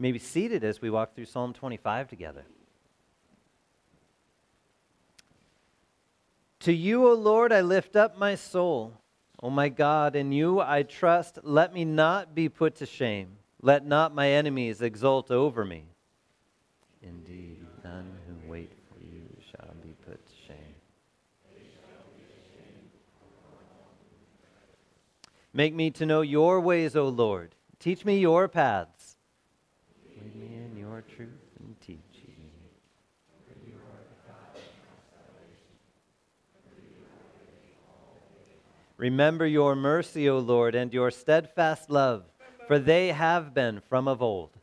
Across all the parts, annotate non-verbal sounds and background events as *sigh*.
May be seated as we walk through Psalm 25 together. To you, O Lord, I lift up my soul. O my God, in you I trust. Let me not be put to shame. Let not my enemies exult over me. Indeed, none who wait for you shall be put to shame. Make me to know your ways, O Lord. Teach me your paths truth and teaching. Remember your mercy, O Lord, and your steadfast love, for they have been from of old.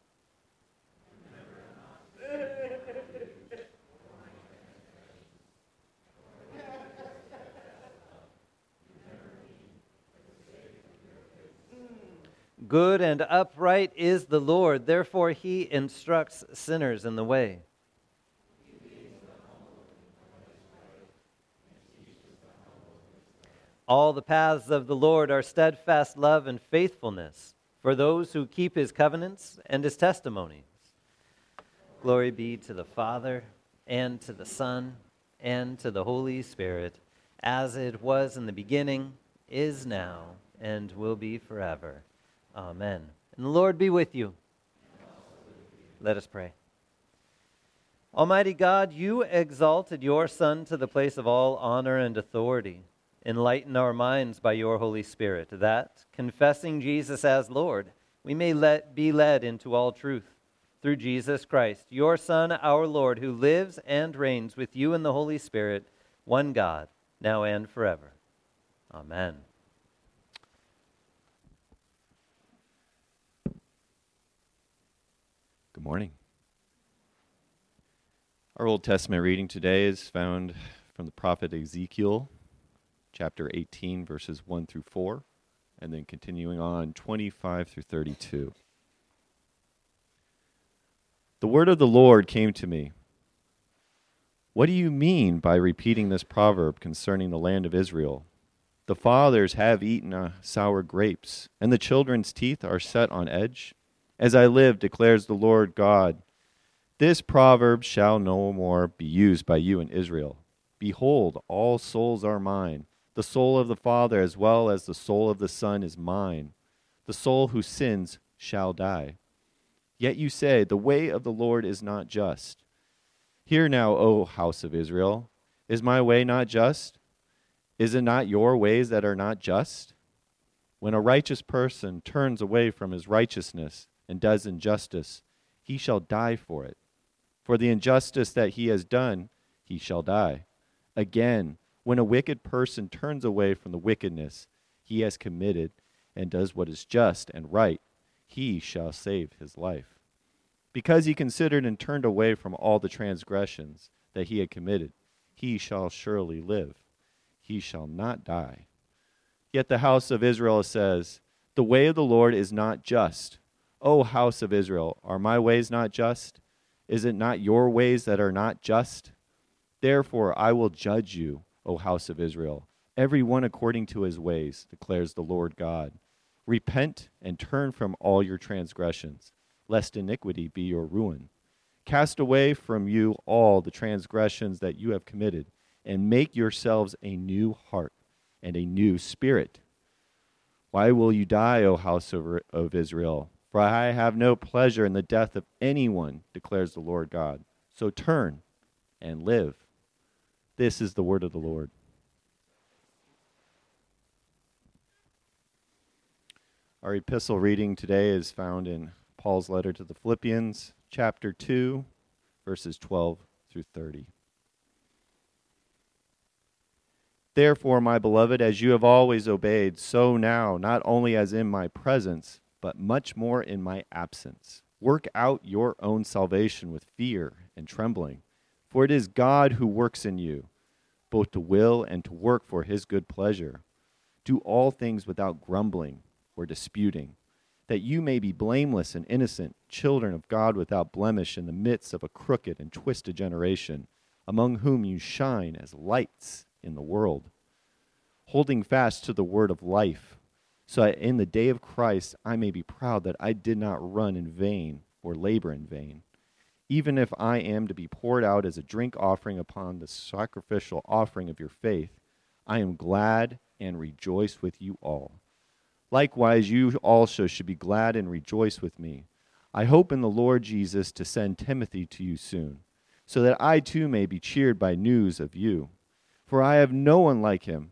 Good and upright is the Lord, therefore he instructs sinners in the way. All the paths of the Lord are steadfast love and faithfulness for those who keep his covenants and his testimonies. Glory be to the Father, and to the Son, and to the Holy Spirit, as it was in the beginning, is now, and will be forever. Amen. And the Lord be with you. Let us pray. Almighty God, you exalted your Son to the place of all honor and authority. Enlighten our minds by your Holy Spirit, that, confessing Jesus as Lord, we may let, be led into all truth. Through Jesus Christ, your Son, our Lord, who lives and reigns with you in the Holy Spirit, one God, now and forever. Amen. Good morning. Our Old Testament reading today is found from the prophet Ezekiel, chapter 18, verses 1 through 4, and then continuing on 25 through 32. The word of the Lord came to me. What do you mean by repeating this proverb concerning the land of Israel? The fathers have eaten uh, sour grapes, and the children's teeth are set on edge. As I live, declares the Lord God, this proverb shall no more be used by you in Israel. Behold, all souls are mine. The soul of the Father as well as the soul of the Son is mine. The soul who sins shall die. Yet you say, The way of the Lord is not just. Hear now, O house of Israel. Is my way not just? Is it not your ways that are not just? When a righteous person turns away from his righteousness, and does injustice, he shall die for it. For the injustice that he has done, he shall die. Again, when a wicked person turns away from the wickedness he has committed and does what is just and right, he shall save his life. Because he considered and turned away from all the transgressions that he had committed, he shall surely live. He shall not die. Yet the house of Israel says, The way of the Lord is not just O house of Israel, are my ways not just? Is it not your ways that are not just? Therefore I will judge you, O house of Israel, every one according to his ways, declares the Lord God. Repent and turn from all your transgressions, lest iniquity be your ruin. Cast away from you all the transgressions that you have committed, and make yourselves a new heart and a new spirit. Why will you die, O house of, of Israel? For I have no pleasure in the death of anyone, declares the Lord God. So turn and live. This is the word of the Lord. Our epistle reading today is found in Paul's letter to the Philippians, chapter 2, verses 12 through 30. Therefore, my beloved, as you have always obeyed, so now, not only as in my presence, but much more in my absence. Work out your own salvation with fear and trembling, for it is God who works in you, both to will and to work for his good pleasure. Do all things without grumbling or disputing, that you may be blameless and innocent, children of God without blemish in the midst of a crooked and twisted generation, among whom you shine as lights in the world, holding fast to the word of life so that in the day of Christ I may be proud that I did not run in vain or labor in vain. Even if I am to be poured out as a drink offering upon the sacrificial offering of your faith, I am glad and rejoice with you all. Likewise, you also should be glad and rejoice with me. I hope in the Lord Jesus to send Timothy to you soon, so that I too may be cheered by news of you. For I have no one like him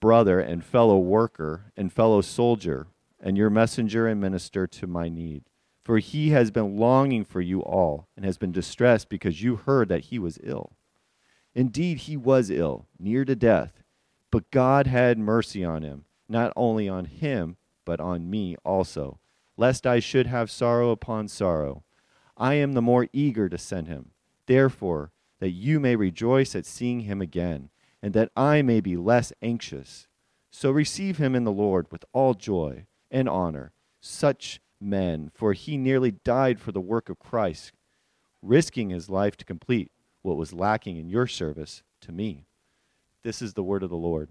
brother and fellow worker and fellow soldier, and your messenger and minister to my need. For he has been longing for you all, and has been distressed because you heard that he was ill. Indeed, he was ill, near to death, but God had mercy on him, not only on him, but on me also, lest I should have sorrow upon sorrow. I am the more eager to send him, therefore, that you may rejoice at seeing him again and that I may be less anxious. So receive him in the Lord with all joy and honor, such men, for he nearly died for the work of Christ, risking his life to complete what was lacking in your service to me. This is the word of the Lord.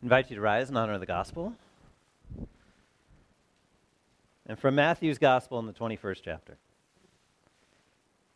I invite you to rise in honor of the gospel. And from Matthew's gospel in the 21st chapter.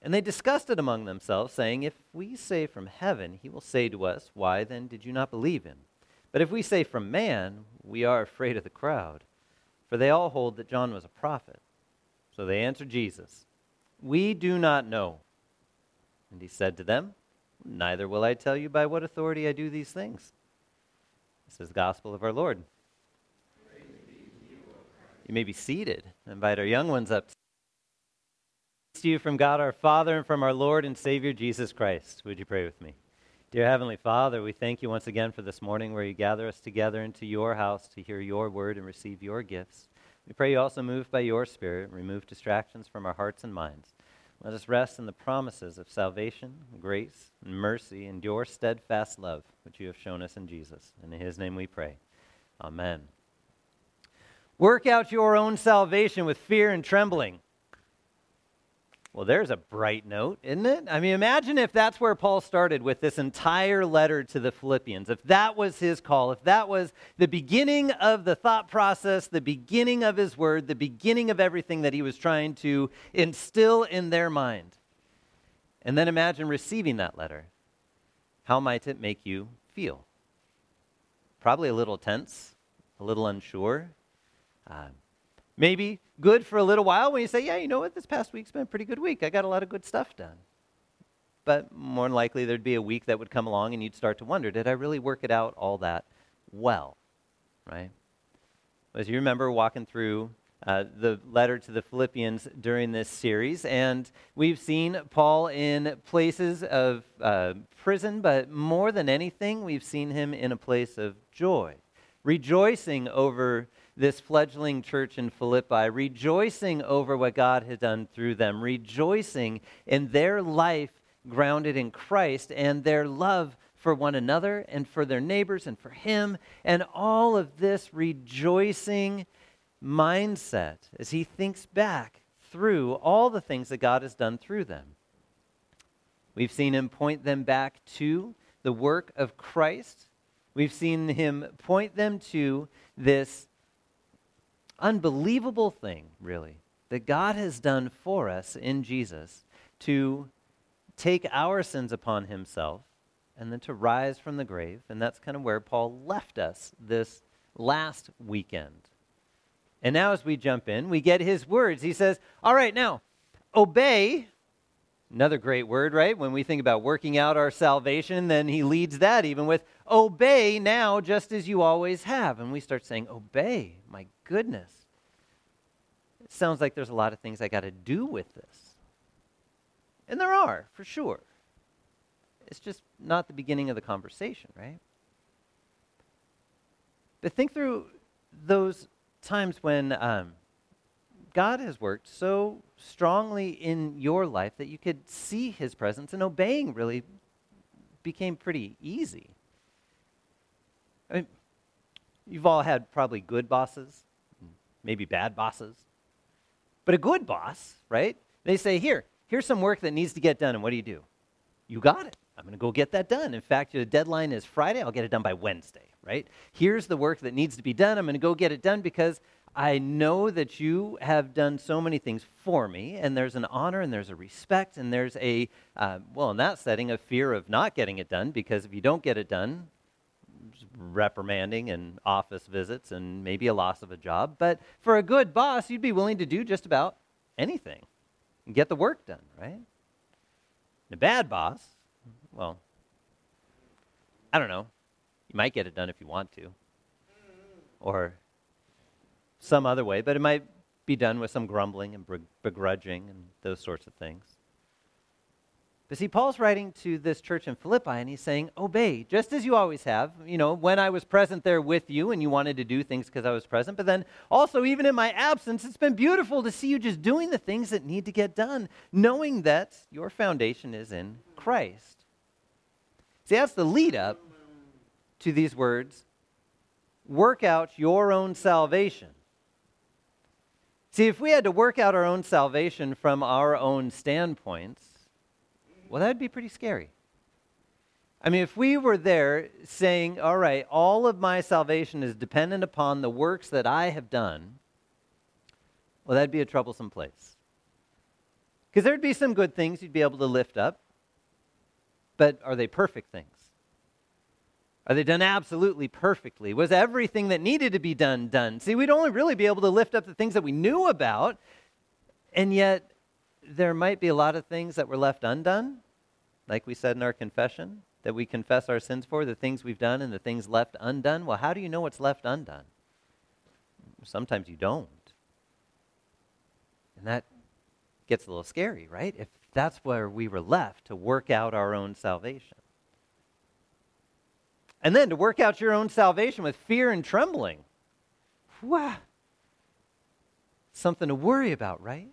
And they discussed it among themselves, saying, If we say from heaven, he will say to us, Why then did you not believe him? But if we say from man, we are afraid of the crowd, for they all hold that John was a prophet. So they answered Jesus, We do not know. And he said to them, Neither will I tell you by what authority I do these things. This is the gospel of our Lord. You may be seated. I invite our young ones up to you from God our Father and from our Lord and Savior Jesus Christ. Would you pray with me? Dear Heavenly Father, we thank you once again for this morning where you gather us together into your house to hear your word and receive your gifts. We pray you also move by your Spirit, remove distractions from our hearts and minds. Let us rest in the promises of salvation, grace, and mercy, and your steadfast love, which you have shown us in Jesus. And in his name we pray. Amen. Work out your own salvation with fear and trembling. Well, there's a bright note, isn't it? I mean, imagine if that's where Paul started with this entire letter to the Philippians. If that was his call, if that was the beginning of the thought process, the beginning of his word, the beginning of everything that he was trying to instill in their mind. And then imagine receiving that letter. How might it make you feel? Probably a little tense, a little unsure. Uh, maybe good for a little while when you say, yeah, you know what, this past week's been a pretty good week. I got a lot of good stuff done. But more than likely, there'd be a week that would come along and you'd start to wonder, did I really work it out all that well? Right? As you remember, walking through uh, the letter to the Philippians during this series, and we've seen Paul in places of uh, prison, but more than anything, we've seen him in a place of joy, rejoicing over this fledgling church in Philippi, rejoicing over what God had done through them, rejoicing in their life grounded in Christ and their love for one another and for their neighbors and for Him, and all of this rejoicing mindset as he thinks back through all the things that God has done through them. We've seen him point them back to the work of Christ. We've seen him point them to this unbelievable thing, really, that God has done for us in Jesus to take our sins upon himself and then to rise from the grave. And that's kind of where Paul left us this last weekend. And now, as we jump in, we get his words. He says, All right, now, obey Another great word, right? When we think about working out our salvation, then he leads that even with obey now just as you always have. And we start saying, obey, my goodness. It sounds like there's a lot of things I got to do with this. And there are, for sure. It's just not the beginning of the conversation, right? But think through those times when um, God has worked so strongly in your life that you could see his presence and obeying really became pretty easy. I mean, you've all had probably good bosses, maybe bad bosses. But a good boss, right? They say, here, here's some work that needs to get done. And what do you do? You got it. I'm going to go get that done. In fact, the deadline is Friday. I'll get it done by Wednesday, right? Here's the work that needs to be done. I'm going to go get it done because I know that you have done so many things for me, and there's an honor and there's a respect, and there's a, uh, well, in that setting, a fear of not getting it done because if you don't get it done, reprimanding and office visits and maybe a loss of a job. But for a good boss, you'd be willing to do just about anything and get the work done, right? a bad boss, well, I don't know. You might get it done if you want to. Or some other way, but it might be done with some grumbling and begrudging and those sorts of things. But see, Paul's writing to this church in Philippi, and he's saying, Obey, just as you always have. You know, when I was present there with you, and you wanted to do things because I was present. But then also, even in my absence, it's been beautiful to see you just doing the things that need to get done, knowing that your foundation is in Christ. See, that's the lead up to these words work out your own salvation. See, if we had to work out our own salvation from our own standpoints, well, that would be pretty scary. I mean, if we were there saying, all right, all of my salvation is dependent upon the works that I have done, well, that'd be a troublesome place. Because there'd be some good things you'd be able to lift up, but are they perfect things? Are they done absolutely perfectly? Was everything that needed to be done done? See, we'd only really be able to lift up the things that we knew about, and yet there might be a lot of things that were left undone, like we said in our confession, that we confess our sins for, the things we've done and the things left undone. Well, how do you know what's left undone? Sometimes you don't. And that gets a little scary, right? If that's where we were left to work out our own salvation. And then to work out your own salvation with fear and trembling. Wow. Something to worry about, right?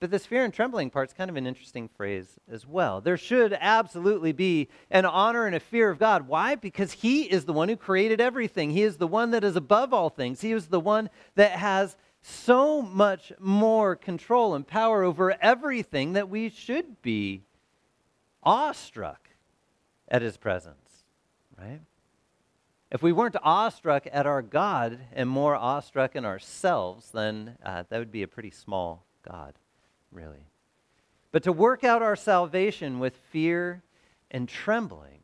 But this fear and trembling part is kind of an interesting phrase as well. There should absolutely be an honor and a fear of God. Why? Because He is the one who created everything. He is the one that is above all things. He is the one that has so much more control and power over everything that we should be awestruck at His presence right? If we weren't awestruck at our God and more awestruck in ourselves, then uh, that would be a pretty small God, really. But to work out our salvation with fear and trembling.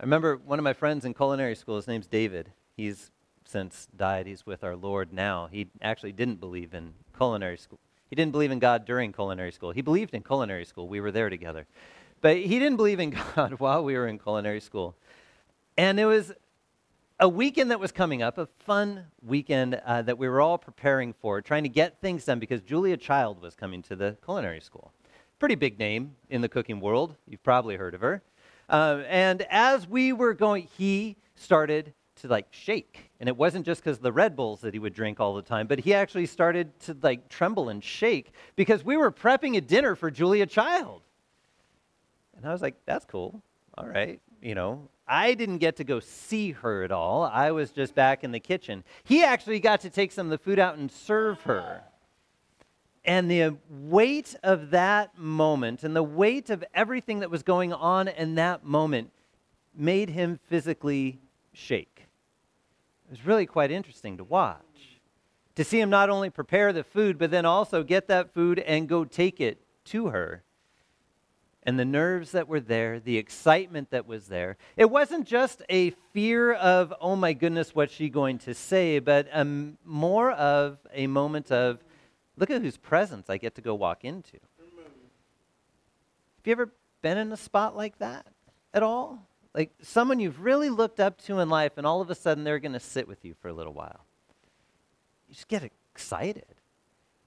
I remember one of my friends in culinary school, his name's David. He's since died. He's with our Lord now. He actually didn't believe in culinary school. He didn't believe in God during culinary school. He believed in culinary school. We were there together. But he didn't believe in *laughs* God while we were in culinary school. And it was a weekend that was coming up, a fun weekend uh, that we were all preparing for, trying to get things done because Julia Child was coming to the culinary school. Pretty big name in the cooking world. You've probably heard of her. Uh, and as we were going, he started to like shake. And it wasn't just because the Red Bulls that he would drink all the time, but he actually started to like tremble and shake because we were prepping a dinner for Julia Child. And I was like, that's cool. All right. You know, I didn't get to go see her at all. I was just back in the kitchen. He actually got to take some of the food out and serve her. And the weight of that moment and the weight of everything that was going on in that moment made him physically shake. It was really quite interesting to watch. To see him not only prepare the food, but then also get that food and go take it to her and the nerves that were there, the excitement that was there. It wasn't just a fear of, oh my goodness, what's she going to say, but um, more of a moment of, Look at whose presence I get to go walk into. Have you ever been in a spot like that at all? Like someone you've really looked up to in life, and all of a sudden they're going to sit with you for a little while. You just get excited.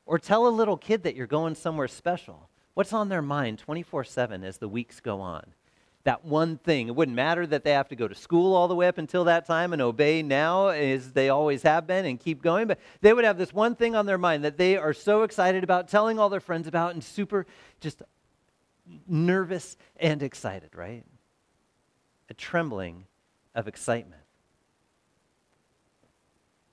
Or tell a little kid that you're going somewhere special. What's on their mind 24 7 as the weeks go on? That one thing. It wouldn't matter that they have to go to school all the way up until that time and obey now as they always have been and keep going, but they would have this one thing on their mind that they are so excited about, telling all their friends about, and super just nervous and excited, right? A trembling of excitement.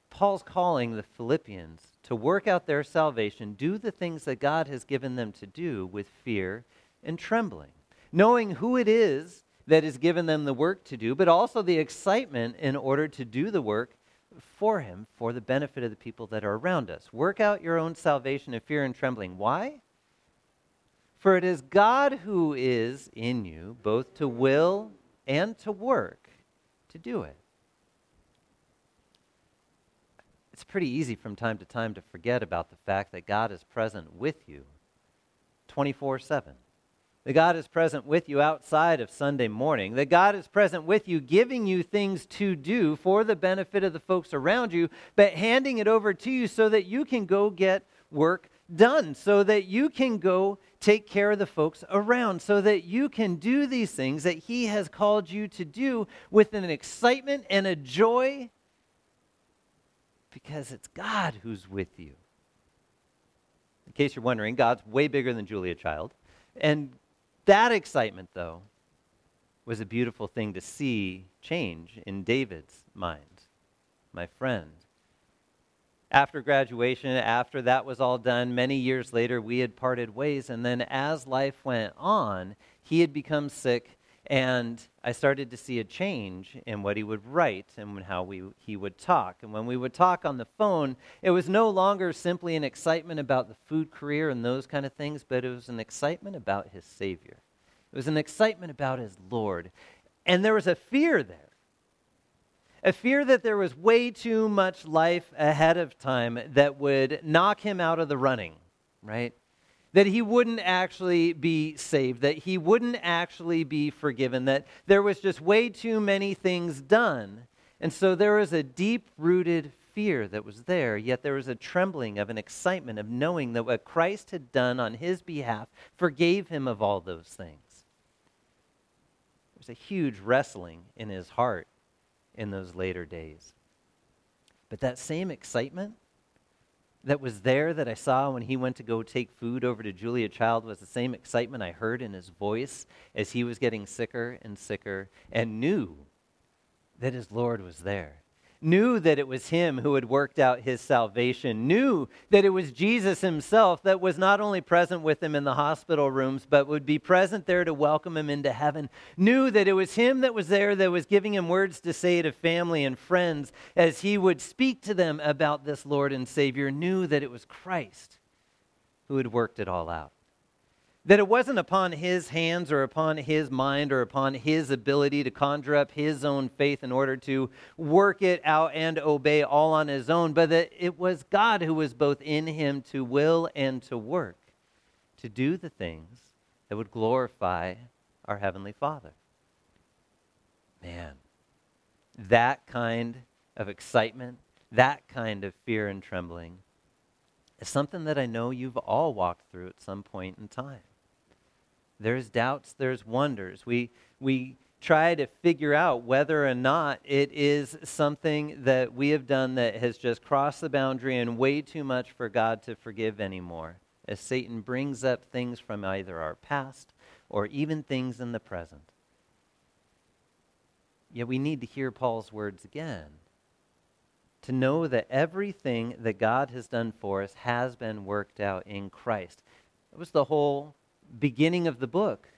Paul's calling the Philippians to work out their salvation, do the things that God has given them to do with fear and trembling, knowing who it is that has given them the work to do, but also the excitement in order to do the work for Him for the benefit of the people that are around us. Work out your own salvation in fear and trembling. Why? For it is God who is in you, both to will and to work to do it. It's pretty easy from time to time to forget about the fact that God is present with you 24 7. That God is present with you outside of Sunday morning. That God is present with you, giving you things to do for the benefit of the folks around you, but handing it over to you so that you can go get work done, so that you can go take care of the folks around, so that you can do these things that He has called you to do with an excitement and a joy because it's God who's with you. In case you're wondering, God's way bigger than Julia Child. And that excitement, though, was a beautiful thing to see change in David's mind, my friend. After graduation, after that was all done, many years later, we had parted ways. And then as life went on, he had become sick and I started to see a change in what he would write and how we, he would talk. And when we would talk on the phone, it was no longer simply an excitement about the food career and those kind of things, but it was an excitement about his Savior. It was an excitement about his Lord. And there was a fear there. A fear that there was way too much life ahead of time that would knock him out of the running, right? That he wouldn't actually be saved, that he wouldn't actually be forgiven, that there was just way too many things done. And so there was a deep rooted fear that was there, yet there was a trembling of an excitement of knowing that what Christ had done on his behalf forgave him of all those things. There was a huge wrestling in his heart in those later days. But that same excitement, that was there that I saw when he went to go take food over to Julia Child was the same excitement I heard in his voice as he was getting sicker and sicker and knew that his Lord was there knew that it was him who had worked out his salvation, knew that it was Jesus himself that was not only present with him in the hospital rooms, but would be present there to welcome him into heaven, knew that it was him that was there that was giving him words to say to family and friends as he would speak to them about this Lord and Savior, knew that it was Christ who had worked it all out. That it wasn't upon his hands or upon his mind or upon his ability to conjure up his own faith in order to work it out and obey all on his own, but that it was God who was both in him to will and to work, to do the things that would glorify our Heavenly Father. Man, that kind of excitement, that kind of fear and trembling is something that I know you've all walked through at some point in time. There's doubts, there's wonders. We, we try to figure out whether or not it is something that we have done that has just crossed the boundary and way too much for God to forgive anymore. As Satan brings up things from either our past or even things in the present. Yet we need to hear Paul's words again to know that everything that God has done for us has been worked out in Christ. That was the whole beginning of the book.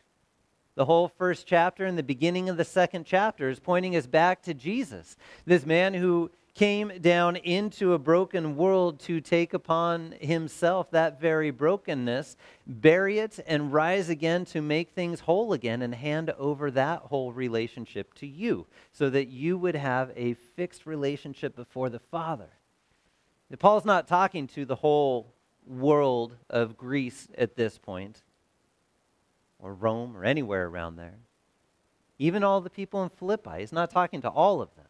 The whole first chapter and the beginning of the second chapter is pointing us back to Jesus, this man who came down into a broken world to take upon himself that very brokenness, bury it, and rise again to make things whole again and hand over that whole relationship to you so that you would have a fixed relationship before the Father. Paul's not talking to the whole world of Greece at this point, or Rome, or anywhere around there. Even all the people in Philippi. He's not talking to all of them.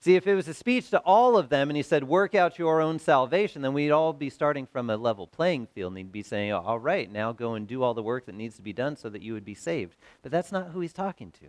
See, if it was a speech to all of them and he said, work out your own salvation, then we'd all be starting from a level playing field and he'd be saying, all right, now go and do all the work that needs to be done so that you would be saved. But that's not who he's talking to.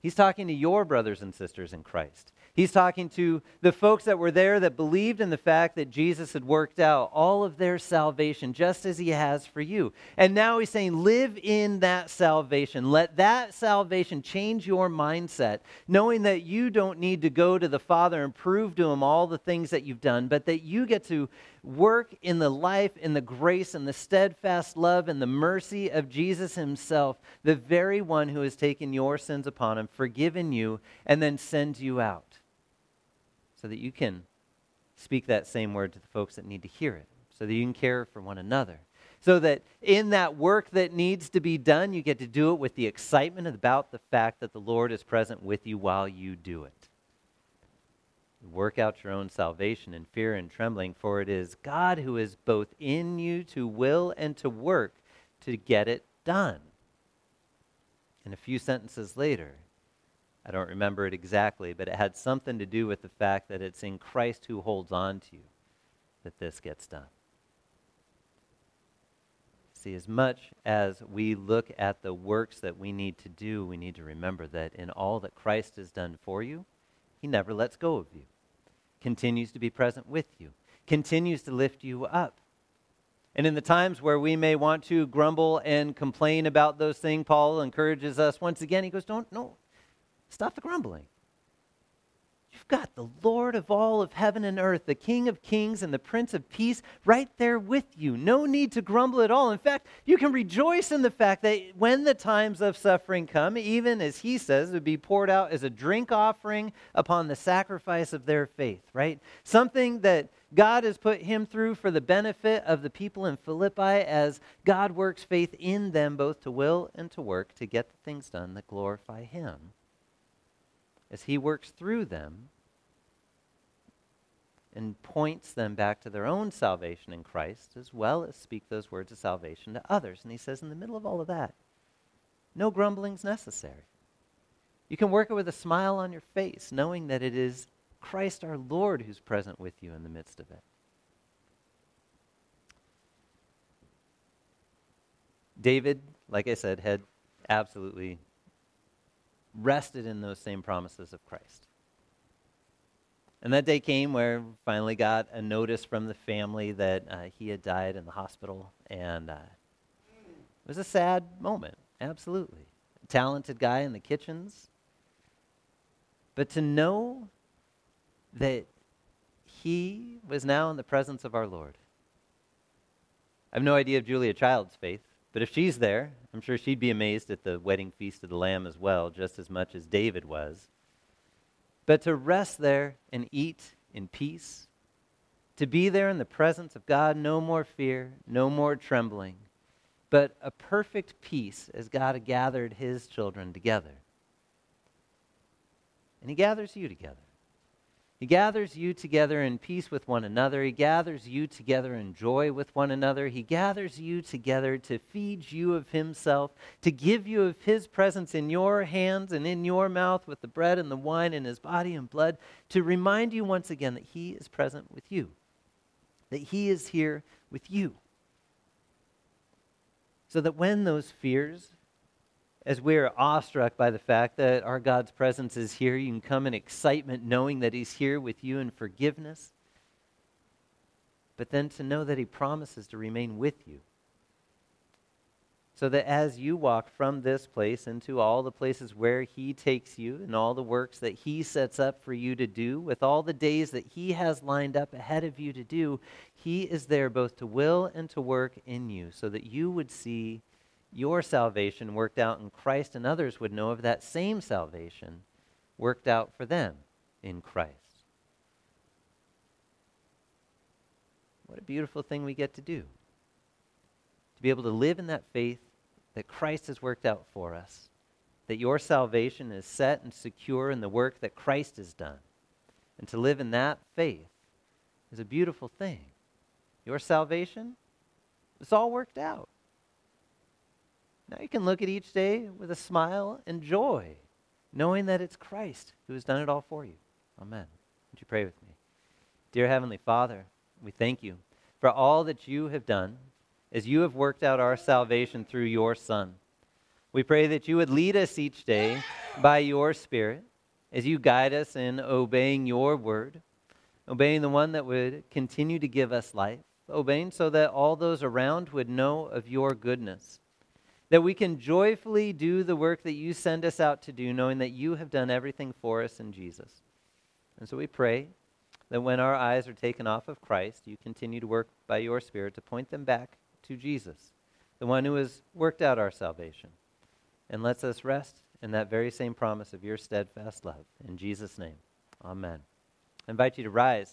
He's talking to your brothers and sisters in Christ. He's talking to the folks that were there that believed in the fact that Jesus had worked out all of their salvation just as he has for you. And now he's saying, live in that salvation. Let that salvation change your mindset, knowing that you don't need to go to the Father and prove to him all the things that you've done, but that you get to work in the life, in the grace, and the steadfast love and the mercy of Jesus himself, the very one who has taken your sins upon him, forgiven you, and then sends you out so that you can speak that same word to the folks that need to hear it, so that you can care for one another. So that in that work that needs to be done, you get to do it with the excitement about the fact that the Lord is present with you while you do it. Work out your own salvation in fear and trembling, for it is God who is both in you to will and to work to get it done. And a few sentences later, I don't remember it exactly, but it had something to do with the fact that it's in Christ who holds on to you that this gets done. See, as much as we look at the works that we need to do, we need to remember that in all that Christ has done for you, he never lets go of you, continues to be present with you, continues to lift you up. And in the times where we may want to grumble and complain about those things, Paul encourages us once again. He goes, Don't, no, Stop the grumbling. You've got the Lord of all of heaven and earth, the King of kings and the Prince of peace right there with you. No need to grumble at all. In fact, you can rejoice in the fact that when the times of suffering come, even as he says, it would be poured out as a drink offering upon the sacrifice of their faith, right? Something that God has put him through for the benefit of the people in Philippi as God works faith in them both to will and to work to get the things done that glorify him as He works through them and points them back to their own salvation in Christ, as well as speak those words of salvation to others. And He says, in the middle of all of that, no grumbling's necessary. You can work it with a smile on your face, knowing that it is Christ our Lord who's present with you in the midst of it. David, like I said, had absolutely rested in those same promises of Christ. And that day came where finally got a notice from the family that uh, he had died in the hospital. And uh, it was a sad moment, absolutely. A talented guy in the kitchens. But to know that he was now in the presence of our Lord. I have no idea of Julia Child's faith. But if she's there, I'm sure she'd be amazed at the wedding feast of the Lamb as well, just as much as David was. But to rest there and eat in peace, to be there in the presence of God, no more fear, no more trembling, but a perfect peace as God gathered his children together. And he gathers you together. He gathers you together in peace with one another. He gathers you together in joy with one another. He gathers you together to feed you of Himself, to give you of His presence in your hands and in your mouth with the bread and the wine in His body and blood, to remind you once again that He is present with you, that He is here with you. So that when those fears as we're awestruck by the fact that our God's presence is here, you can come in excitement knowing that He's here with you in forgiveness. But then to know that He promises to remain with you. So that as you walk from this place into all the places where He takes you and all the works that He sets up for you to do, with all the days that He has lined up ahead of you to do, He is there both to will and to work in you so that you would see your salvation worked out in Christ, and others would know of that same salvation worked out for them in Christ. What a beautiful thing we get to do. To be able to live in that faith that Christ has worked out for us, that your salvation is set and secure in the work that Christ has done. And to live in that faith is a beautiful thing. your salvation, it's all worked out. Now you can look at each day with a smile and joy, knowing that it's Christ who has done it all for you. Amen. Would you pray with me? Dear Heavenly Father, we thank you for all that you have done as you have worked out our salvation through your Son. We pray that you would lead us each day by your Spirit as you guide us in obeying your word, obeying the one that would continue to give us life, obeying so that all those around would know of your goodness, that we can joyfully do the work that you send us out to do, knowing that you have done everything for us in Jesus. And so we pray that when our eyes are taken off of Christ, you continue to work by your Spirit to point them back to Jesus, the one who has worked out our salvation, and lets us rest in that very same promise of your steadfast love. In Jesus' name, amen. I invite you to rise.